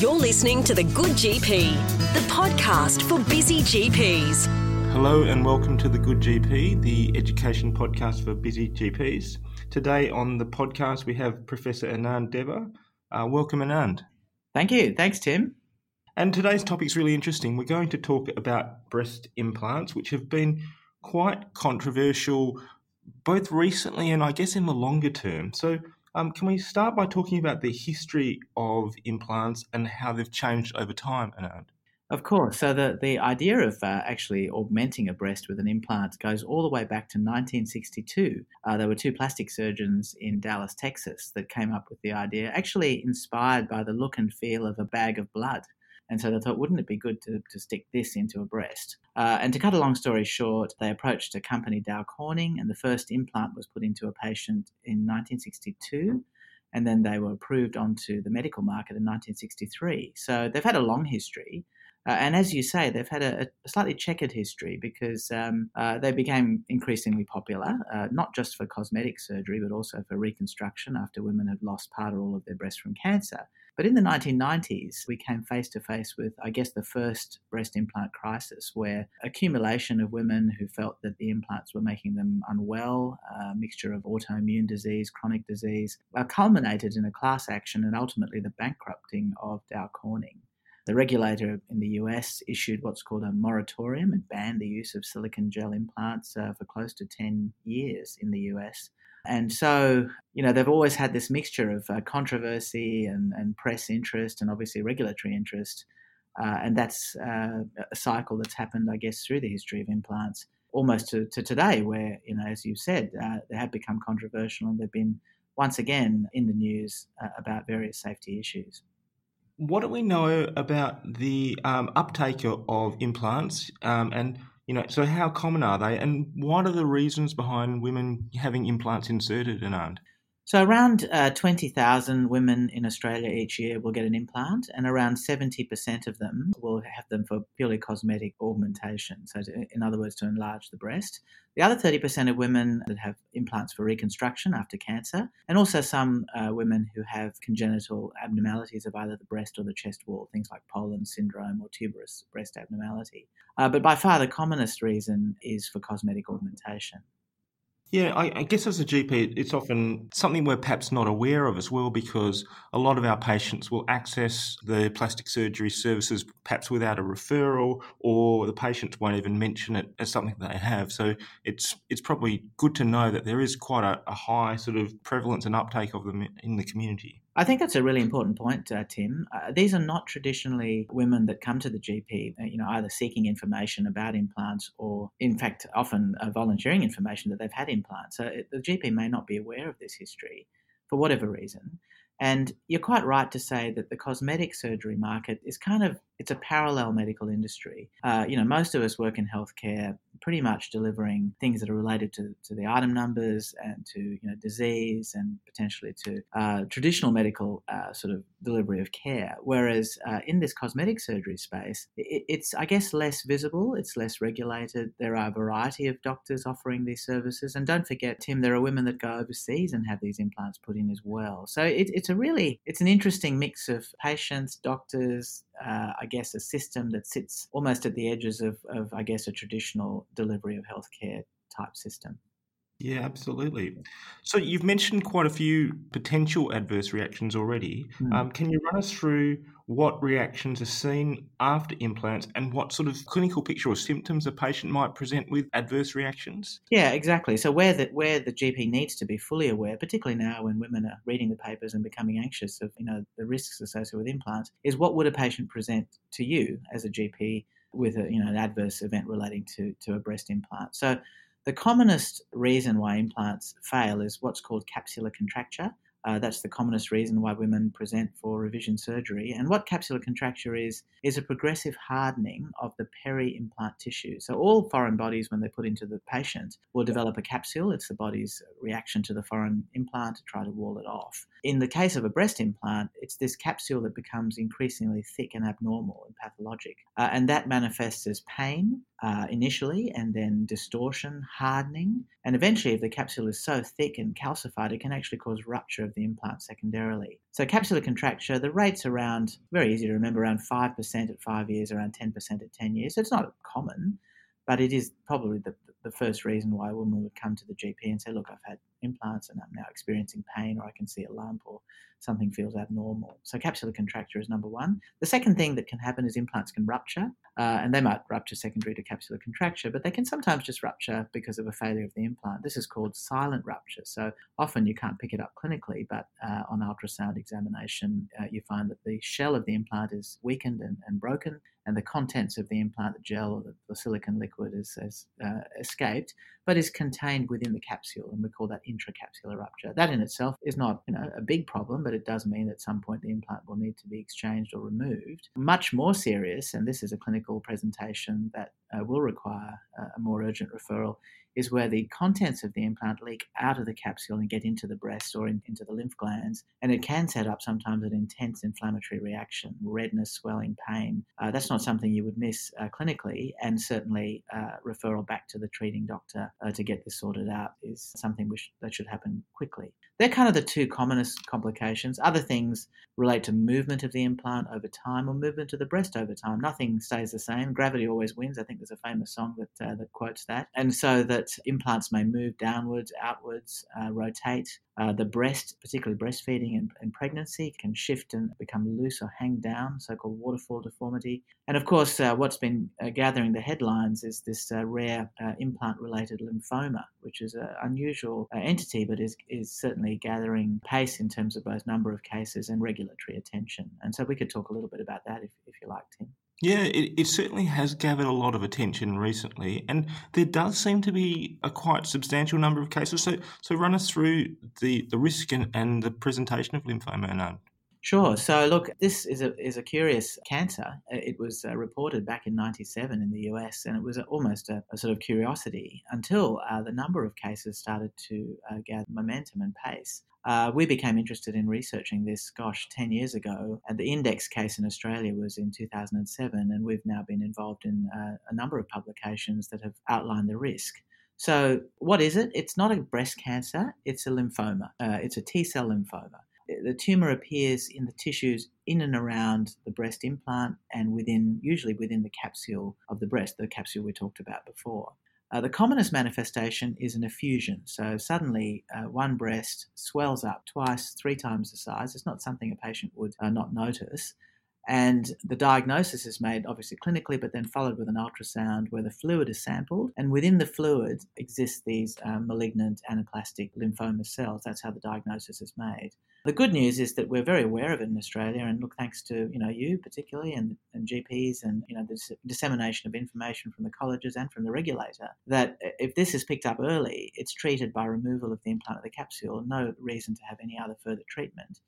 You're listening to The Good GP, the podcast for busy GPs. Hello and welcome to The Good GP, the education podcast for busy GPs. Today on the podcast we have Professor Anand Deva. Uh, welcome, Anand. Thank you. Thanks, Tim. And today's topic is really interesting. We're going to talk about breast implants, which have been quite controversial both recently and I guess in the longer term. So, um, can we start by talking about the history of implants and how they've changed over time, Anand? Of course. So the, the idea of uh, actually augmenting a breast with an implant goes all the way back to 1962. Uh, there were two plastic surgeons in Dallas, Texas, that came up with the idea, actually inspired by the look and feel of a bag of blood. And so they thought, wouldn't it be good to, to stick this into a breast? Uh, and to cut a long story short, they approached a company, Dow Corning, and the first implant was put into a patient in 1962. And then they were approved onto the medical market in 1963. So they've had a long history. Uh, and as you say, they've had a, a slightly checkered history because um, uh, they became increasingly popular, uh, not just for cosmetic surgery, but also for reconstruction after women had lost part or all of their breast from cancer. But in the 1990s, we came face to face with, I guess, the first breast implant crisis, where accumulation of women who felt that the implants were making them unwell, a mixture of autoimmune disease, chronic disease, uh, culminated in a class action and ultimately the bankrupting of Dow Corning. The regulator in the US issued what's called a moratorium and banned the use of silicon gel implants uh, for close to 10 years in the US. And so, you know, they've always had this mixture of uh, controversy and, and press interest and obviously regulatory interest. Uh, and that's uh, a cycle that's happened, I guess, through the history of implants, almost to, to today, where, you know, as you said, uh, they have become controversial and they've been once again in the news uh, about various safety issues. What do we know about the um, uptake of implants um, and you know, so how common are they, and what are the reasons behind women having implants inserted and aren't? So, around uh, 20,000 women in Australia each year will get an implant, and around 70% of them will have them for purely cosmetic augmentation. So, to, in other words, to enlarge the breast. The other 30% of women that have implants for reconstruction after cancer, and also some uh, women who have congenital abnormalities of either the breast or the chest wall, things like Poland syndrome or tuberous breast abnormality. Uh, but by far the commonest reason is for cosmetic augmentation. Yeah, I, I, guess as a GP, it's often something we're perhaps not aware of as well because a lot of our patients will access the plastic surgery services perhaps without a referral, or the patients won't even mention it as something they have. So it's it's probably good to know that there is quite a, a high sort of prevalence and uptake of them in the community. I think that's a really important point, uh, Tim. Uh, these are not traditionally women that come to the GP, uh, you know, either seeking information about implants or, in fact, often uh, volunteering information that they've had implants. So it, the GP may not be aware of this history for whatever reason. And you're quite right to say that the cosmetic surgery market is kind of it's a parallel medical industry. Uh, you know, most of us work in healthcare, pretty much delivering things that are related to, to the item numbers and to you know disease and potentially to uh, traditional medical uh, sort of delivery of care. Whereas uh, in this cosmetic surgery space, it, it's I guess less visible, it's less regulated. There are a variety of doctors offering these services, and don't forget, Tim, there are women that go overseas and have these implants put in as well. So it, it's a really it's an interesting mix of patients, doctors, uh, I guess, a system that sits almost at the edges of, of, I guess, a traditional delivery of healthcare type system. Yeah, absolutely. So you've mentioned quite a few potential adverse reactions already. Mm. Um, can you run us through what reactions are seen after implants and what sort of clinical picture or symptoms a patient might present with adverse reactions? Yeah, exactly. So where the, where the GP needs to be fully aware, particularly now when women are reading the papers and becoming anxious of you know the risks associated with implants, is what would a patient present to you as a GP with a, you know an adverse event relating to to a breast implant. So the commonest reason why implants fail is what's called capsular contracture. Uh, that's the commonest reason why women present for revision surgery. And what capsular contracture is, is a progressive hardening of the peri-implant tissue. So all foreign bodies, when they're put into the patient, will develop a capsule. It's the body's reaction to the foreign implant to try to wall it off. In the case of a breast implant, it's this capsule that becomes increasingly thick and abnormal and pathologic. Uh, and that manifests as pain, uh, initially, and then distortion, hardening, and eventually, if the capsule is so thick and calcified, it can actually cause rupture of the implant secondarily. So, capsular contracture, the rate's around, very easy to remember, around 5% at five years, around 10% at 10 years. So, it's not common, but it is probably the, the first reason why a woman would come to the GP and say, Look, I've had implants and I'm now experiencing pain, or I can see a lump, or something feels abnormal. So, capsular contracture is number one. The second thing that can happen is implants can rupture, uh, and they might rupture secondary to capsular contracture, but they can sometimes just rupture because of a failure of the implant. This is called silent rupture. So, often you can't pick it up clinically, but uh, on ultrasound examination, uh, you find that the shell of the implant is weakened and, and broken, and the contents of the implant, the gel or the, the silicon liquid, has, uh, escaped, but is contained within the capsule, and we call that intracapsular rupture. That in itself is not you know, a big problem, but it does mean at some point the implant will need to be exchanged or removed. Much more serious, and this is a clinical presentation that uh, will require a more urgent referral, is where the contents of the implant leak out of the capsule and get into the breast or in, into the lymph glands. And it can set up sometimes an intense inflammatory reaction, redness, swelling, pain. Uh, that's not something you would miss uh, clinically, and certainly uh, referral back to the treating doctor uh, to get this sorted out is something which, that should happen quickly. They're kind of the two commonest complications. Other things relate to movement of the implant over time or movement of the breast over time. Nothing stays the same. Gravity always wins. I think there's a famous song that uh, that quotes that. And so that implants may move downwards, outwards, uh, rotate. Uh, the breast, particularly breastfeeding and, and, pregnancy, can shift and become loose or hang down, so called waterfall deformity. And of course, uh, what's been uh, gathering the headlines is this uh, rare uh, implant related lymphoma, which is an unusual entity, but is, is certainly gathering pace in terms of both number of cases and regulatory attention. And so we could talk a little bit about that if, if you like, Tim. Yeah, it, it certainly has gathered a lot of attention recently, and there does seem to be a quite substantial number of cases. So, so run us through the, the risk and, and the presentation of lymphoma, Anand. Um, Sure. So, look, this is a, is a curious cancer. It was uh, reported back in 97 in the US, and it was almost a, a sort of curiosity until uh, the number of cases started to uh, gather momentum and pace. Uh, we became interested in researching this, gosh, 10 years ago. And the index case in Australia was in 2007, and we've now been involved in uh, a number of publications that have outlined the risk. So, what is it? It's not a breast cancer, it's a lymphoma. Uh, it's a T cell lymphoma. The tumor appears in the tissues in and around the breast implant and within, usually within the capsule of the breast, the capsule we talked about before. Uh, the commonest manifestation is an effusion. So suddenly, uh, one breast swells up twice, three times the size. It's not something a patient would uh, not notice. And the diagnosis is made obviously clinically, but then followed with an ultrasound where the fluid is sampled. And within the fluid exist these uh, malignant anaplastic lymphoma cells. That's how the diagnosis is made. The good news is that we're very aware of it in Australia, and look, thanks to you know you particularly and, and GPs and you know the dissemination of information from the colleges and from the regulator, that if this is picked up early, it's treated by removal of the implant of the capsule. No reason to have any other further treatment.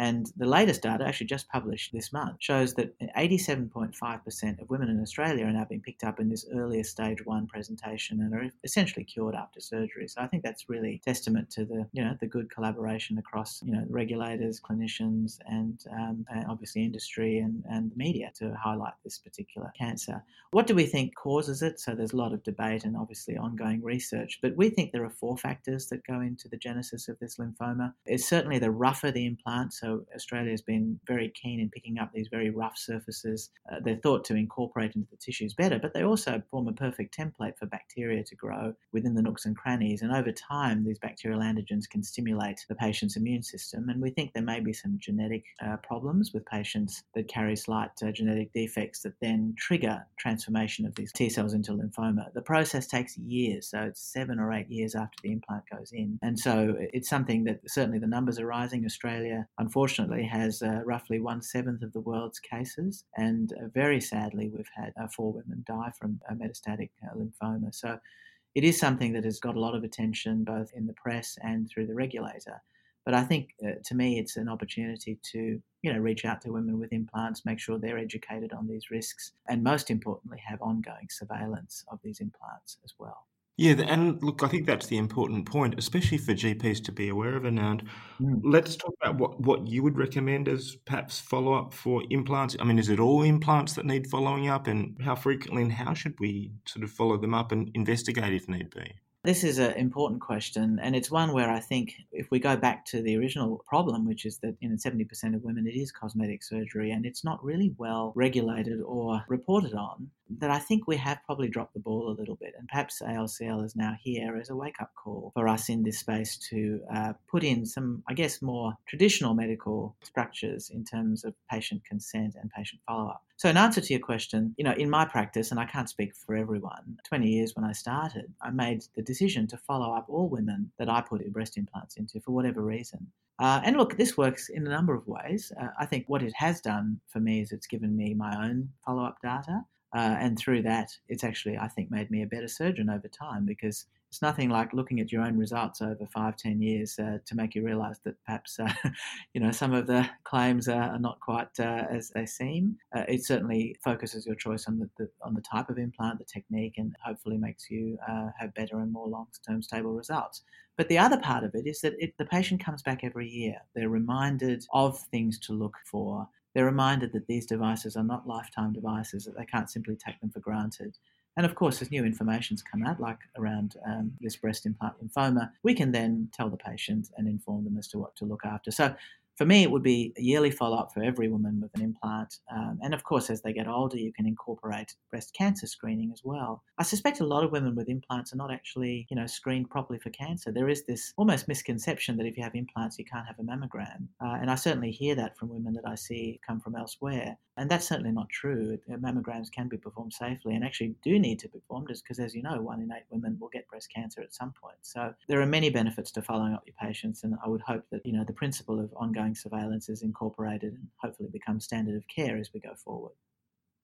And the latest data, actually just published this month, shows that 87.5% of women in Australia are now being picked up in this earlier stage one presentation and are essentially cured after surgery. So I think that's really testament to the you know the good collaboration across you know regulators, clinicians, and, um, and obviously industry and, and media to highlight this particular cancer. What do we think causes it? So there's a lot of debate and obviously ongoing research, but we think there are four factors that go into the genesis of this lymphoma. It's certainly the rougher the implant, so Australia has been very keen in picking up these very rough surfaces. Uh, they're thought to incorporate into the tissues better, but they also form a perfect template for bacteria to grow within the nooks and crannies. And over time, these bacterial antigens can stimulate the patient's immune system. And we think there may be some genetic uh, problems with patients that carry slight uh, genetic defects that then trigger transformation of these T cells into lymphoma. The process takes years, so it's seven or eight years after the implant goes in. And so it's something that certainly the numbers are rising. Australia, unfortunately, unfortunately has uh, roughly one seventh of the world's cases, and uh, very sadly, we've had uh, four women die from metastatic uh, lymphoma. So it is something that has got a lot of attention both in the press and through the regulator. But I think uh, to me, it's an opportunity to you know reach out to women with implants, make sure they're educated on these risks, and most importantly, have ongoing surveillance of these implants as well. Yeah, and look, I think that's the important point, especially for GPs to be aware of. And mm. let's talk about what, what you would recommend as perhaps follow up for implants. I mean, is it all implants that need following up, and how frequently and how should we sort of follow them up and investigate if need be? This is an important question, and it's one where I think if we go back to the original problem, which is that in 70% of women it is cosmetic surgery and it's not really well regulated or reported on, that I think we have probably dropped the ball a little bit. And perhaps ALCL is now here as a wake up call for us in this space to uh, put in some, I guess, more traditional medical structures in terms of patient consent and patient follow up. So, in answer to your question, you know, in my practice, and I can't speak for everyone, 20 years when I started, I made the decision to follow up all women that I put breast implants into for whatever reason. Uh, and look, this works in a number of ways. Uh, I think what it has done for me is it's given me my own follow up data. Uh, and through that, it's actually, I think, made me a better surgeon over time because it's nothing like looking at your own results over five, ten years uh, to make you realise that perhaps, uh, you know, some of the claims are, not quite uh, as they seem. Uh, it certainly focuses your choice on the, the, on the type of implant, the technique, and hopefully makes you uh, have better and more long-term stable results. But the other part of it is that it, the patient comes back every year. They're reminded of things to look for they're reminded that these devices are not lifetime devices, that they can't simply take them for granted. And of course, as new information's come out, like around um, this breast implant lymphoma, we can then tell the patient and inform them as to what to look after. So for me, it would be a yearly follow up for every woman with an implant. Um, and of course, as they get older, you can incorporate breast cancer screening as well. I suspect a lot of women with implants are not actually, you know, screened properly for cancer. There is this almost misconception that if you have implants, you can't have a mammogram. Uh, and I certainly hear that from women that I see come from elsewhere. And that's certainly not true. Uh, mammograms can be performed safely and actually do need to be performed because, as you know, one in eight women will get breast cancer at some point. So there are many benefits to following up your patients. And I would hope that, you know, the principle of ongoing surveillance is incorporated and hopefully becomes standard of care as we go forward.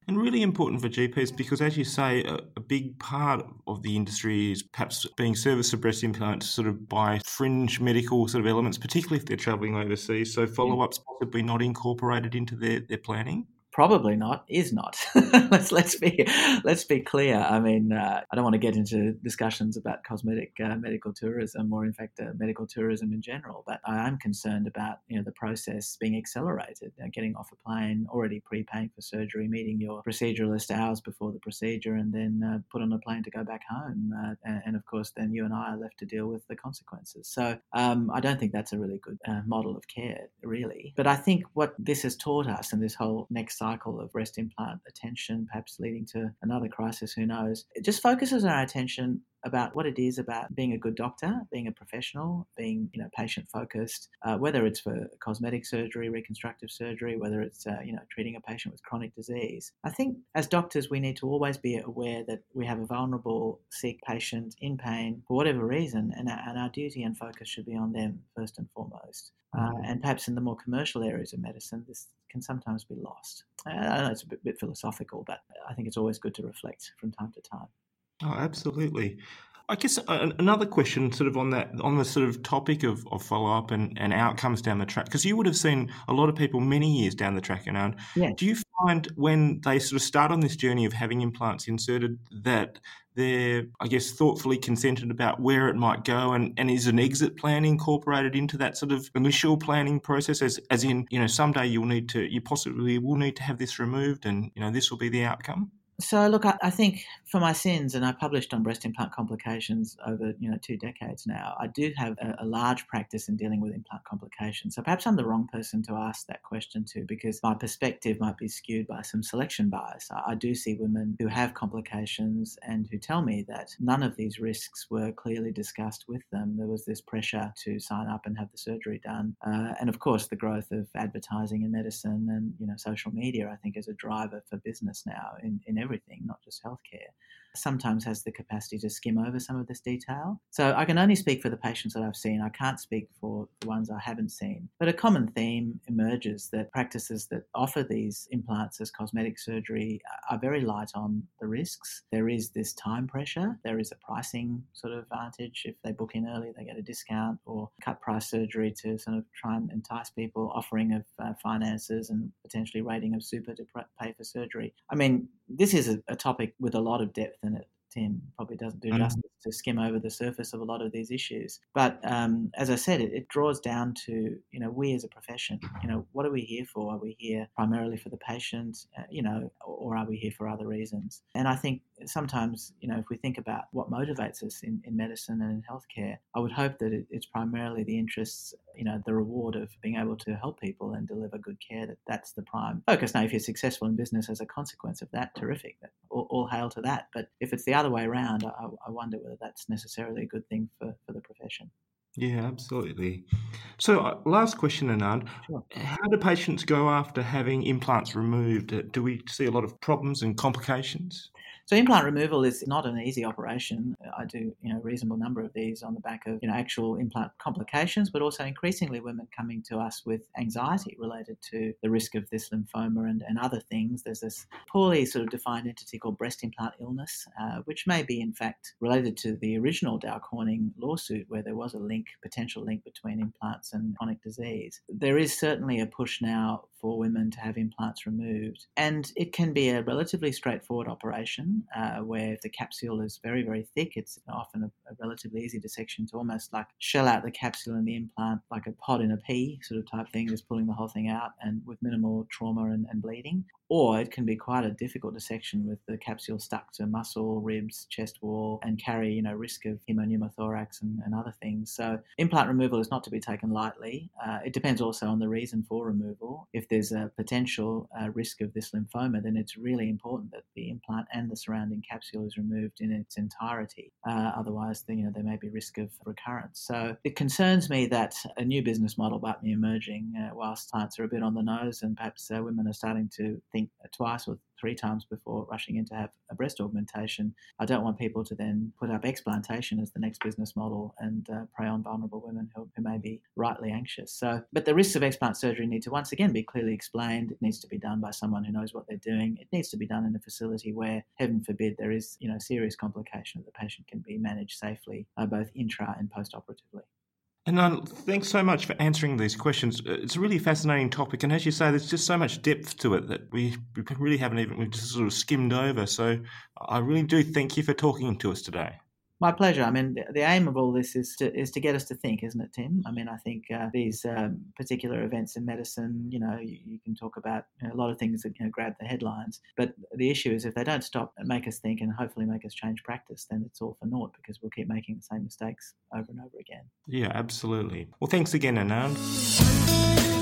And really important for GPs because, as you say, a, a, big part of the industry is perhaps being serviced for breast implants sort of by fringe medical sort of elements, particularly if they're travelling overseas. So follow ups possibly not incorporated into their, their planning probably not is not. Let's let's be let's be clear. I mean uh, i don't want to get into discussions about cosmetic uh, medical tourism or in fact uh, medical tourism in general but i am concerned about you know the process being accelerated uh, getting off a plane already prepaying for surgery meeting your proceduralist hours before the procedure and then uh, put on a plane to go back home uh, and, and, of course then you and i are left to deal with the consequences. So um, i don't think that's a really good model of care really. But i think what this has taught us and this whole next cycle of breast implant attention, perhaps leading to another crisis, who knows. It just focuses our attention about what it is about being a good doctor, being a professional, being you know patient focused, uh, whether it's for cosmetic surgery, reconstructive surgery, whether it's uh, you know treating a patient with chronic disease. I think as doctors we need to always be aware that we have a vulnerable, sick patient in pain for whatever reason, and our, and our duty and focus should be on them first and foremost. Uh, mm-hmm. and perhaps in the more commercial areas of medicine, this can sometimes be lost. I know it's a bit, bit philosophical, but I think it's always good to reflect from time to time. Oh, absolutely. I guess uh, another question, sort of on that, on the sort of topic of, of follow up and, and outcomes down the track, because you would have seen a lot of people many years down the track. And yeah. do you find when they sort of start on this journey of having implants inserted that they're, I guess, thoughtfully consented about where it might go, and, and is an exit plan incorporated into that sort of initial planning process? As as in, you know, someday you'll need to, you possibly will need to have this removed, and you know, this will be the outcome. So look, I, I, think for my sins, and I published on breast implant complications over you know two decades now. I do have a, a, large practice in dealing with implant complications. So perhaps I'm the wrong person to ask that question to, because my perspective might be skewed by some selection bias. I, I do see women who have complications and who tell me that none of these risks were clearly discussed with them. There was this pressure to sign up and have the surgery done, uh, and of course the growth of advertising in medicine and you know social media. I think is a driver for business now in in everything, not just healthcare sometimes has the capacity to skim over some of this detail. So I can only speak for the patients that I've seen. I can't speak for the ones I haven't seen. But a common theme emerges that practices that offer these implants as cosmetic surgery are very light on the risks. There is this time pressure. There is a pricing sort of advantage. If they book in early, they get a discount or cut price surgery to sort of try and entice people, offering of uh, finances and potentially rating of super to pay for surgery. I mean, this is a, a topic with a lot of depth in it. Tim probably doesn't do mm. justice to skim over the surface of a lot of these issues. But um, as I said, it, it, draws down to you know we as a profession. You know, what are we here for? Are we here primarily for the patient? Uh, you know, or are we here for other reasons? And I think sometimes you know if we think about what motivates us in, in medicine and in healthcare, I would hope that it, it's primarily the interests, you know, the reward of being able to help people and deliver good care. That that's the prime focus. Now, if you're successful in business as a consequence of that, terrific. All, all hail to that. But if it's the other way around, I, I wonder whether that's necessarily a good thing for, for the profession. Yeah, absolutely. So, uh, last question, Anand. Sure. How do patients go after having implants removed? Uh, do we see a lot of problems and complications? So implant removal is not an easy operation. I do, you know, a reasonable number of these on the back of, you know, actual implant complications, but also increasingly women coming to us with anxiety related to the risk of this lymphoma and, and other things. There's this poorly sort of defined entity called breast implant illness, uh, which may be in fact related to the original Dow Corning lawsuit where there was a link, potential link between implants and chronic disease. There is certainly a push now for women to have implants removed. And it can be a relatively straightforward operation uh, where if the capsule is very, very thick, it's often a, a, relatively easy dissection to almost like shell out the capsule and the implant like a pod in a pea sort of type thing, just pulling the whole thing out and with minimal trauma and, and bleeding or it can be quite a difficult dissection with the capsule stuck to muscle, ribs, chest wall, and carry, you know, risk of hemopneumothorax and, and other things. So implant removal is not to be taken lightly. Uh, it depends also on the reason for removal. If there's a potential uh, risk of this lymphoma, then it's really important that the implant and the surrounding capsule is removed in its entirety. Uh, otherwise, you know, there may be risk of recurrence. So it concerns me that a new business model might be emerging uh, whilst clients are a bit on the nose and perhaps uh, women are starting to think twice or three times before rushing in to have a breast augmentation. I don't want people to then put up explantation as the next business model and uh, prey on vulnerable women who, who may be rightly anxious. So, but the risks of explant surgery need to once again be clearly explained. It needs to be done by someone who knows what they're doing. It needs to be done in a facility where, heaven forbid, there is you know serious complication that the patient can be managed safely, uh, both intra and post operatively. And uh, thanks so much for answering these questions. Uh, it's a really fascinating topic, and as you say, there's just so much depth to it that we, we really haven't even we've just sort of skimmed over. So I really do thank you for talking to us today. My pleasure. I mean, the, aim of all this is to is to get us to think, isn't it, Tim? I mean, I think uh, these um, particular events in medicine, you know, you, you can talk about you know, a lot of things that you know, grab the headlines, but the issue is if they don't stop and make us think and hopefully make us change practice, then it's all for naught because we'll keep making the same mistakes over and over again. Yeah, absolutely. Well, thanks again, Anand.